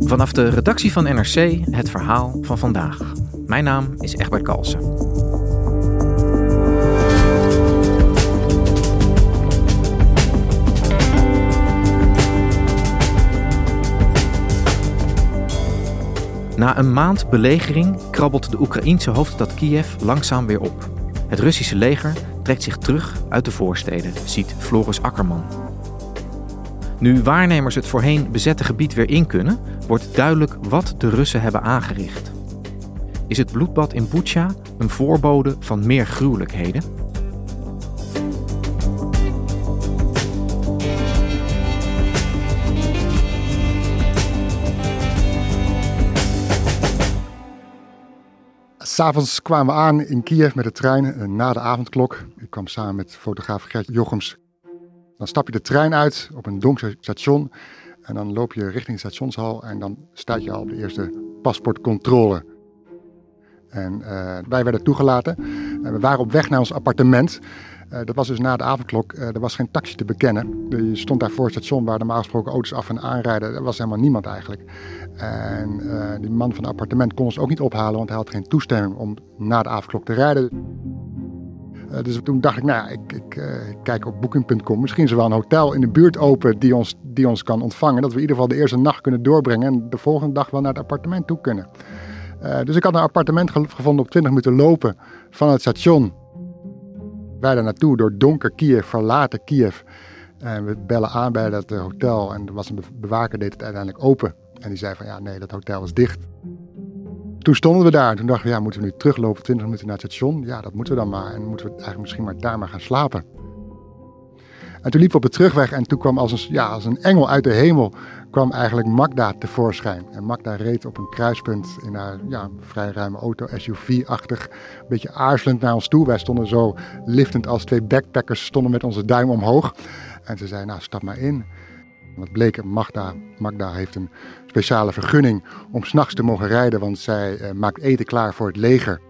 Vanaf de redactie van NRC het verhaal van vandaag. Mijn naam is Egbert Kalsen. Na een maand belegering krabbelt de Oekraïense hoofdstad Kiev langzaam weer op. Het Russische leger trekt zich terug uit de voorsteden, ziet Floris Akkerman. Nu waarnemers het voorheen bezette gebied weer in kunnen, wordt duidelijk wat de Russen hebben aangericht. Is het bloedbad in Bucha een voorbode van meer gruwelijkheden? S'avonds kwamen we aan in Kiev met de trein eh, na de avondklok. Ik kwam samen met fotograaf Gert Jochems. Dan stap je de trein uit op een donker station. En dan loop je richting de stationshal en dan sta je al op de eerste paspoortcontrole. En uh, wij werden toegelaten. En we waren op weg naar ons appartement. Uh, dat was dus na de avondklok. Uh, er was geen taxi te bekennen. Je stond daar voor het station waar normaal gesproken auto's af en aanrijden. Er was helemaal niemand eigenlijk. En die man van het appartement kon ons ook niet ophalen, want hij had geen toestemming om na de avondklok te rijden. dus toen dacht ik, nou ja, ik, kijk op booking.com. Misschien is er wel een hotel in de buurt open die ons, die ons kan ontvangen. Dat we in ieder geval de eerste nacht kunnen doorbrengen en de volgende dag wel naar het appartement toe kunnen. Dus ik had een appartement gevonden op 20 minuten lopen van het station. Wij daar naartoe door donker Kiev, verlaten Kiev. En we bellen aan bij dat hotel en er was een bewaker, deed het uiteindelijk open. En die zei van ja, nee, dat hotel is dicht. Toen stonden we daar en toen dachten we, ja, moeten we nu teruglopen 20 minuten naar het station? Ja, dat moeten we dan maar. En moeten we eigenlijk misschien maar daar maar gaan slapen. En toen liepen we op de terugweg en toen kwam als een, ja, als een engel uit de hemel kwam eigenlijk Magda tevoorschijn. En Magda reed op een kruispunt in haar ja, vrij ruime auto, SUV-achtig, een beetje aarzelend naar ons toe. Wij stonden zo liftend als twee backpackers, stonden met onze duim omhoog. En ze zei, nou stap maar in. Wat bleek, Magda, Magda heeft een speciale vergunning om s'nachts te mogen rijden, want zij uh, maakt eten klaar voor het leger.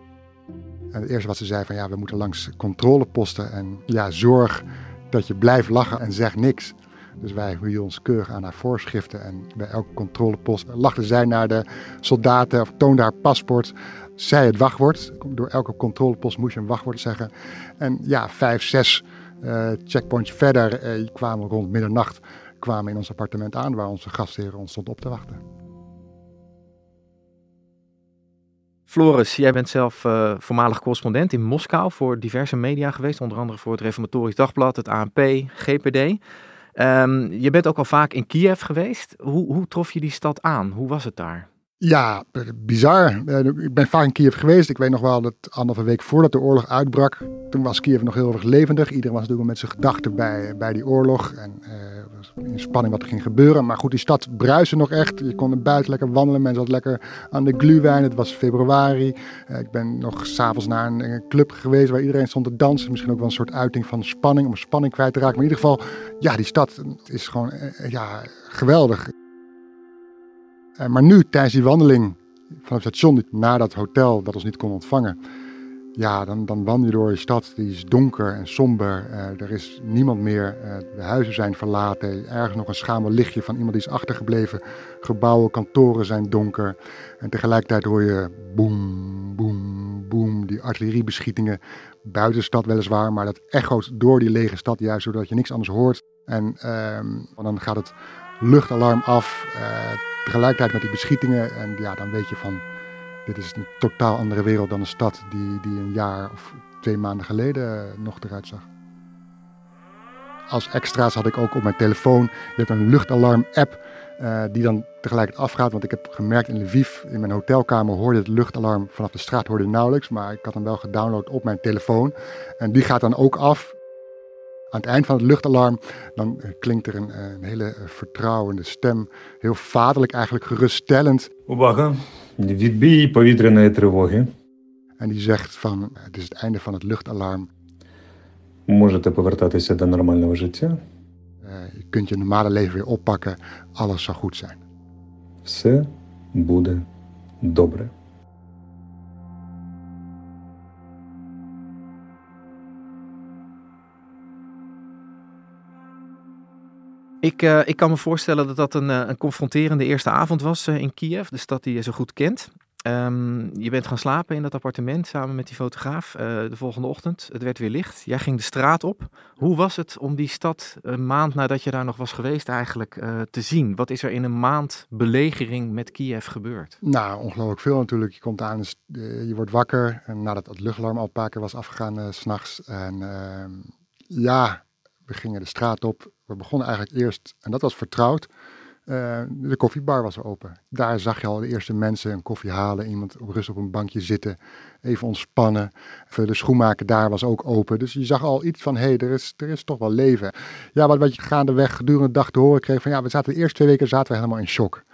En het eerste wat ze zei van ja, we moeten langs controleposten en ja, zorg dat je blijft lachen en zegt niks. Dus wij hielden ons keurig aan haar voorschriften en bij elke controlepost lachte zij naar de soldaten of toonde haar paspoort. Zij het wachtwoord. Door elke controlepost moest je een wachtwoord zeggen. En ja, vijf, zes uh, checkpoints verder uh, kwamen rond middernacht kwamen in ons appartement aan waar onze gastheer ons stond op te wachten. Floris, jij bent zelf uh, voormalig correspondent in Moskou voor diverse media geweest, onder andere voor het Reformatorisch Dagblad, het ANP, GPD. Um, je bent ook al vaak in Kiev geweest. Hoe, hoe trof je die stad aan? Hoe was het daar? Ja, bizar. Eh, ik ben vaak in Kiev geweest. Ik weet nog wel dat anderhalve week voordat de oorlog uitbrak, toen was Kiev nog heel erg levendig. Iedereen was natuurlijk met zijn gedachten bij, bij die oorlog en uh, in spanning wat er ging gebeuren. Maar goed, die stad bruiste nog echt. Je kon er buiten lekker wandelen. Mensen hadden lekker aan de gluwijn. Het was februari. Uh, ik ben nog s'avonds naar een, een, club geweest waar iedereen stond te dansen. Misschien ook wel een soort uiting van spanning, om spanning kwijt te raken. Maar in ieder geval, ja, die stad is gewoon ja, geweldig. Uh, maar nu, tijdens die wandeling van het station naar dat hotel dat ons niet kon ontvangen, ja, dan, dan wandel je door je stad. Die is donker en somber. Uh, er is niemand meer. Uh, de huizen zijn verlaten. Ergens nog een schamel lichtje van iemand die is achtergebleven. Gebouwen, kantoren zijn donker. En tegelijkertijd hoor je boem, boem, boem. Die artilleriebeschietingen buiten de stad weliswaar. Maar dat echoot door die lege stad juist zodat je niks anders hoort. En uh, dan gaat het luchtalarm af. Uh, tegelijkertijd met die beschietingen. En ja, dan weet je van, dit is een totaal andere wereld dan een stad die, die een jaar of twee maanden geleden nog eruit zag. Als extra's had ik ook op mijn telefoon, je hebt een luchtalarm-app uh, die dan tegelijkertijd afgaat. Want ik heb gemerkt in Lviv, in mijn hotelkamer hoorde het luchtalarm vanaf de straat hoorde nauwelijks. Maar ik had hem wel gedownload op mijn telefoon. En die gaat dan ook af Aan het eind van het luchtalarm dan eh, klinkt er een, een hele eh, vertrouwende stem, heel vaderlijk eigenlijk, geruststellend. Увага, відбій повітряної тривоги. En die zegt van, het is het einde van het luchtalarm. Можете повертатися до нормального життя. Uh, je kunt je normale leven weer oppakken. Alles zal goed zijn. Все буде добре. Ik, uh, ik kan me voorstellen dat dat een, uh, een confronterende eerste avond was uh, in Kiev, de stad die je zo goed kent. Um, je bent gaan slapen in dat appartement samen met die fotograaf de volgende ochtend. Het werd weer licht. Jij ging de straat op. Hoe was het om die stad een maand nadat je daar nog was geweest eigenlijk te zien? Wat is er in een maand belegering met Kiev gebeurd? Nou, ongelooflijk veel natuurlijk. Je komt aan, je wordt wakker nadat het luchtalarm al een paar keer was afgegaan s s'nachts. En ehm, ja, we gingen de straat op. We begonnen eigenlijk eerst, en dat was vertrouwd, uh, de koffiebar was open. Daar zag je al de eerste mensen een koffie halen, iemand op rust op een bankje zitten, even ontspannen. De schoenmaker daar was ook open. Dus je zag al iets van, hé, hey, er, is, er is toch wel leven. Ja, wat, wat je gaandeweg gedurende de dag te horen kreeg, van ja, we zaten de eerste twee weken zaten we helemaal in shock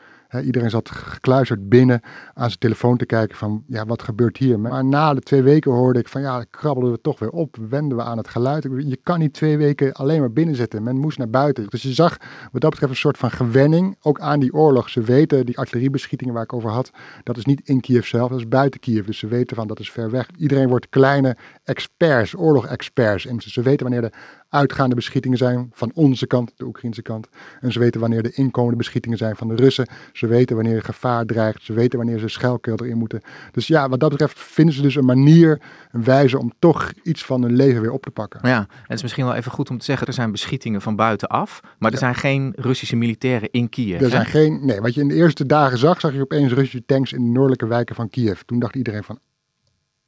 iedereen zat gekluisterd binnen aan zijn telefoon te kijken van, ja, wat gebeurt hier? Maar na de twee weken hoorde ik van, ja, krabbelden we toch weer op, wenden we aan het geluid. Je kan niet twee weken alleen maar binnen zitten. Men moest naar buiten. Dus je zag wat dat betreft een soort van gewenning, ook aan die oorlog. Ze weten, die artilleriebeschietingen waar ik over had, dat is niet in Kiev zelf, dat is buiten Kiev. Dus ze weten van, dat is ver weg. Iedereen wordt kleine experts, oorlog-experts. En ze weten wanneer de uitgaande beschietingen zijn van onze kant, de Oekraïnse kant. En ze weten wanneer de inkomende beschietingen zijn van de Russen. Ze weten wanneer er gevaar dreigt. Ze weten wanneer ze schuilkelder in moeten. Dus ja, wat dat betreft vinden ze dus een manier, een wijze om toch iets van hun leven weer op te pakken. Ja, en het is misschien wel even goed om te zeggen, er zijn beschietingen van buitenaf. Maar er zijn geen Russische militairen in Kiev. Er zijn geen, nee, wat je in de eerste dagen zag, zag je opeens Russische tanks in de noordelijke wijken van Kiev. Toen dacht iedereen van,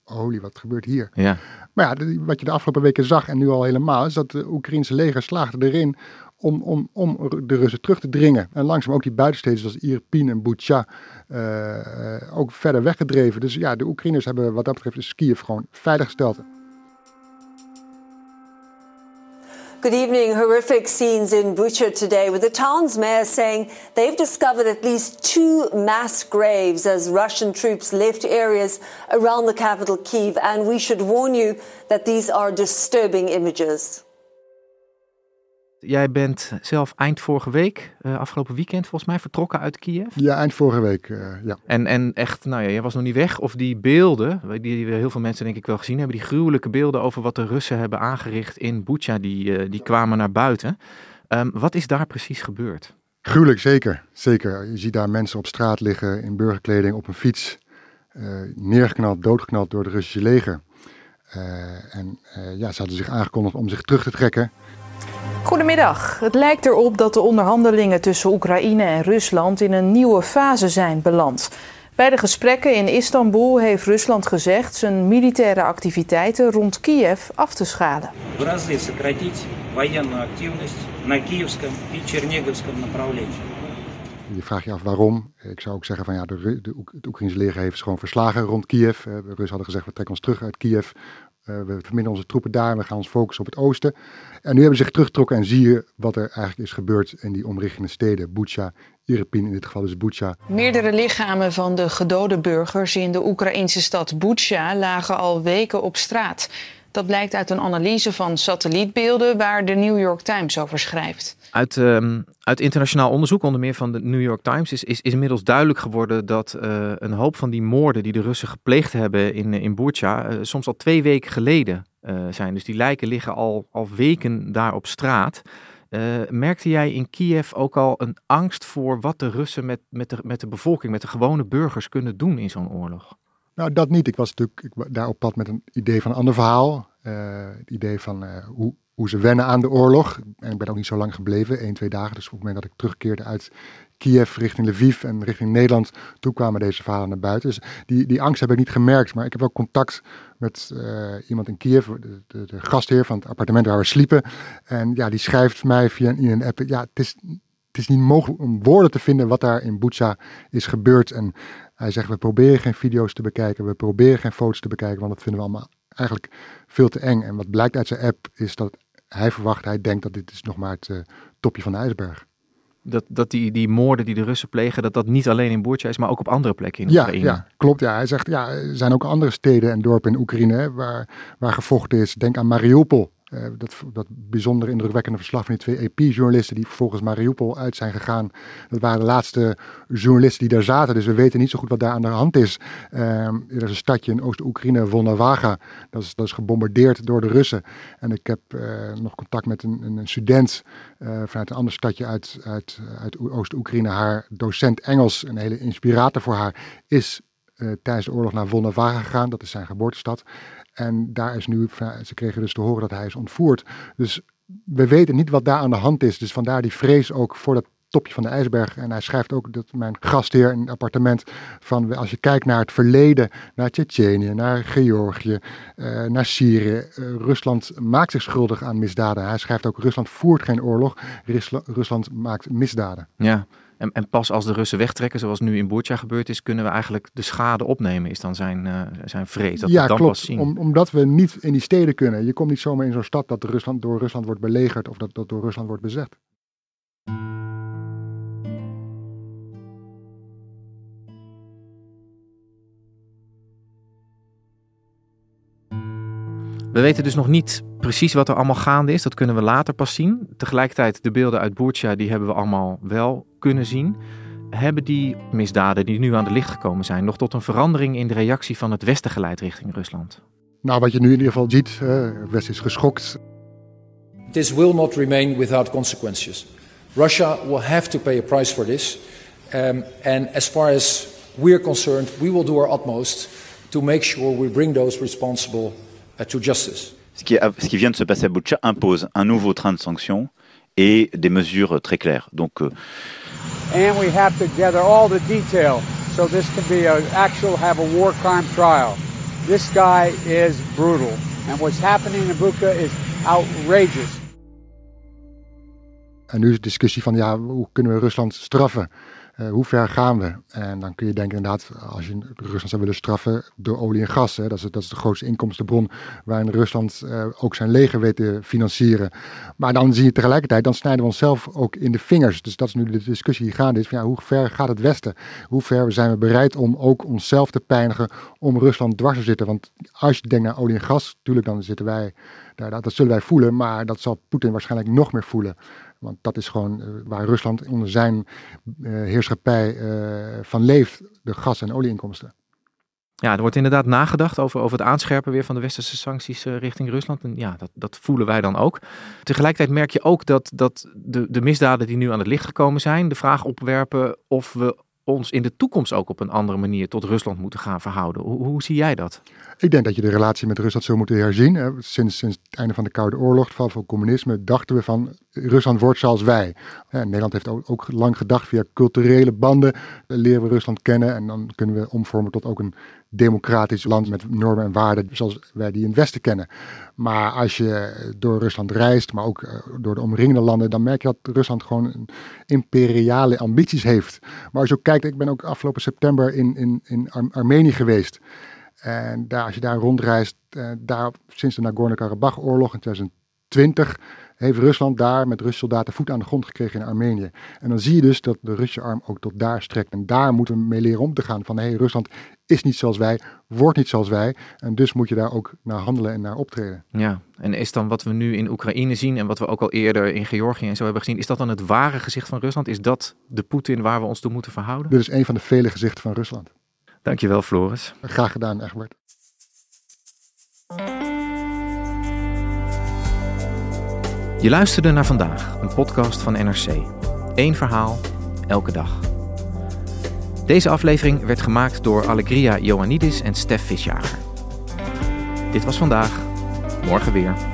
holy, wat gebeurt hier? Ja. Maar ja, wat je de afgelopen weken zag en nu al helemaal, is dat de Oekraïnse leger slaagde erin om, om, om de Russen terug te dringen. En langzaam ook die buitensteden zoals Irpin en Bucha uh, ook verder weggedreven. Dus ja, de Oekraïners hebben wat dat betreft de Kiev gewoon veiliggesteld. Good evening. Horrific scenes in Bucha today with the town's mayor saying they've discovered at least two mass graves as Russian troops left areas around the capital, Kiev. And we should warn you that these are disturbing images. Jij bent zelf eind vorige week, uh, afgelopen weekend volgens mij, vertrokken uit Kiev. Ja, eind vorige week, uh, ja. En, en echt, nou ja, jij was nog niet weg. Of die beelden, die heel veel mensen denk ik wel gezien hebben, die gruwelijke beelden over wat de Russen hebben aangericht in Bucha, die, uh, die kwamen naar buiten. Um, wat is daar precies gebeurd? Gruwelijk, zeker. Zeker. Je ziet daar mensen op straat liggen in burgerkleding op een fiets, neergeknald, doodgeknald door het Russische leger. en ja, ze hadden zich aangekondigd om zich terug te trekken. Goedemiddag. Het lijkt erop dat de onderhandelingen tussen Oekraïne en Rusland in een nieuwe fase zijn beland. Bij de gesprekken in Istanbul heeft Rusland gezegd zijn militaire activiteiten rond Kiev af te schalen. Je vraagt je af waarom. Ik zou ook zeggen van ja, de, de, het Oekraïnse leger heeft gewoon verslagen rond Kiev. De Russen hadden gezegd we trekken ons terug uit Kiev. Uh, we verminderen onze troepen daar we gaan ons focussen op het oosten. En nu hebben ze zich teruggetrokken en zie je wat er eigenlijk is gebeurd in die omliggende steden. Bucha, Irpin, in dit geval is Bucha. Meerdere lichamen van de gedode burgers in de Oekraïnse stad Bucha lagen al weken op straat. Dat blijkt uit een analyse van satellietbeelden waar de New York Times over schrijft. Uit, uh, uit internationaal onderzoek, onder meer van de New York Times, is, is, inmiddels duidelijk geworden dat uh, een hoop van die moorden die de Russen gepleegd hebben in, in Bucha, uh, soms al twee weken geleden zijn. Dus die lijken liggen al, al weken daar op straat. merkte jij in Kiev ook al een angst voor wat de Russen met, met, de, met de bevolking, met de gewone burgers kunnen doen in zo'n oorlog? Nou, dat niet. Ik was natuurlijk ik, daar op pad met een idee van een ander verhaal. het idee van hoe, hoe ze wennen aan de oorlog. En ik ben ook niet zo lang gebleven, één, twee dagen. Dus op het moment dat ik terugkeerde uit Kiev richting Lviv en richting Nederland, toen kwamen deze verhalen naar buiten. Dus die, die angst heb ik niet gemerkt. Maar ik heb wel contact met uh, iemand in Kiev, de, de, de, gastheer van het appartement waar we sliepen. En ja, die schrijft mij via een app, ja, het is, het is niet mogelijk om woorden te vinden wat daar in Bucha is gebeurd. En hij zegt, we proberen geen video's te bekijken, we proberen geen foto's te bekijken, want dat vinden we allemaal eigenlijk veel te eng. En wat blijkt uit zijn app is dat hij verwacht, hij denkt dat dit is nog maar het uh, topje van de ijsberg. Dat, dat die, die moorden die de Russen plegen, dat dat niet alleen in Boertja is, maar ook op andere plekken in ja, Oekraïne. Ja, klopt. Ja. Hij zegt, ja, er zijn ook andere steden en dorpen in Oekraïne hè, waar, waar gevochten is. Denk aan Mariupol. Uh, dat, dat bijzonder indrukwekkende verslag van die twee EP-journalisten die vervolgens Mariupol uit zijn gegaan. Dat waren de laatste journalisten die daar zaten, dus we weten niet zo goed wat daar aan de hand is. Er is een stadje in Oost-Oekraïne, Volnavaga, dat is, dat is gebombardeerd door de Russen. En ik heb uh, nog contact met een, een student vanuit een ander stadje uit, uit, uit Oost-Oekraïne. Haar docent Engels, een hele inspirator voor haar, is tijdens de oorlog naar Volnavaga gegaan, dat is zijn geboortestad. En daar is nu, ze kregen dus te horen dat hij is ontvoerd. Dus we weten niet wat daar aan de hand is. Dus vandaar die vrees ook voor dat topje van de ijsberg. En hij schrijft ook dat mijn gastheer in het appartement van als je kijkt naar het verleden, naar Tsjetsjenië, naar Georgië, uh, naar Syrië. Uh, Rusland maakt zich schuldig aan misdaden. Hij schrijft ook Rusland voert geen oorlog, Rusland maakt misdaden. Ja. En, en, pas als de Russen wegtrekken, zoals nu in Boertja gebeurd is, kunnen we eigenlijk de schade opnemen, is dan zijn, uh, zijn vrees. Dat ja, we dan klopt. Pas zien. Om, omdat we niet in die steden kunnen. Je komt niet zomaar in zo'n stad dat Rusland, door Rusland wordt belegerd of dat, dat door Rusland wordt bezet. We weten dus nog niet precies wat er allemaal gaande is. Dat kunnen we later pas zien. Tegelijkertijd, de beelden uit Boertja, die hebben we allemaal wel kunnen zien. Hebben die misdaden die nu aan de licht gekomen zijn, nog tot een verandering in de reactie van het Westen geleid richting Rusland? Nou, wat je nu in ieder geval ziet, uh, het Westen is geschokt. This will not remain without consequences. Russia will have to pay a price for this. Um, and as far as we're concerned, we will do our utmost to make sure we bring those responsible. Ce qui, ce qui, vient de se passer à Butcha impose un nouveau train de sanctions et des mesures très claires. Donc, euh... And we have to gather all the detail so this can be a, actual have a war crime trial. This guy is brutal, and what's happening in Bucha is outrageous. En nu is de discussie van ja, hoe kunnen we Rusland straffen? Uh, hoe ver gaan we? En dan kun je denken inderdaad, als je Rusland zou willen straffen door olie en gas. Hè, dat, is, dat is de grootste inkomstenbron waarin Rusland uh, ook zijn leger weet te financieren. Maar dan zie je tegelijkertijd, dan snijden we onszelf ook in de vingers. Dus dat is nu de discussie die gaande is. Van, ja, hoe ver gaat het Westen? Hoe ver zijn we bereid om ook onszelf te pijnigen om Rusland dwars te zitten? Want als je denkt naar olie en gas, natuurlijk dan zitten wij, dat zullen wij voelen. Maar dat zal Poetin waarschijnlijk nog meer voelen. Want dat is gewoon uh, waar Rusland onder zijn uh, heerschappij uh, van leeft, de gas- en olieinkomsten. Ja, er wordt inderdaad nagedacht over, over het aanscherpen weer van de westerse sancties richting Rusland. En ja, dat, dat voelen wij dan ook. Tegelijkertijd merk je ook dat, dat de, de misdaden die nu aan het licht gekomen zijn, de vraag opwerpen of we ons in de toekomst ook op een andere manier tot Rusland moeten gaan verhouden. Hoe, hoe zie jij dat? Ik denk dat je de relatie met Rusland zou moeten herzien. Sinds, sinds het einde van de Koude Oorlog, het val van communisme, dachten we van Rusland wordt zoals wij. Nederland heeft ook, ook, lang gedacht via culturele banden leren we Rusland kennen en dan kunnen we omvormen tot ook een democratisch land met normen en waarden zoals wij die in het Westen kennen. Maar als je door Rusland reist, maar ook door de omringende landen, dan merk je dat Rusland gewoon imperiale ambities heeft. Maar als je ook kijkt, ik ben ook afgelopen september in, in, in Ar Armenië geweest. En daar, als je daar rondreist, uh, daar, sinds de Nagorno-Karabakh-oorlog in 2020, heeft Rusland daar met Russische soldaten voet aan de grond gekregen in Armenië. En dan zie je dus dat de Russische arm ook tot daar strekt. En daar moeten we mee leren om te gaan. Van hé, hey, Rusland is niet zoals wij, wordt niet zoals wij. En dus moet je daar ook naar handelen en naar optreden. Ja, en is dan wat we nu in Oekraïne zien en wat we ook al eerder in Georgië en zo hebben gezien, is dat dan het ware gezicht van Rusland? Is dat de Poetin waar we ons toe moeten verhouden? Dit is een van de vele gezichten van Rusland. Dankjewel, Floris. Graag gedaan, Egbert. Je luisterde naar vandaag, een podcast van NRC. Eén verhaal, elke dag. Deze aflevering werd gemaakt door Allegria Ioannidis en Stef Visjager. Dit was vandaag, morgen weer.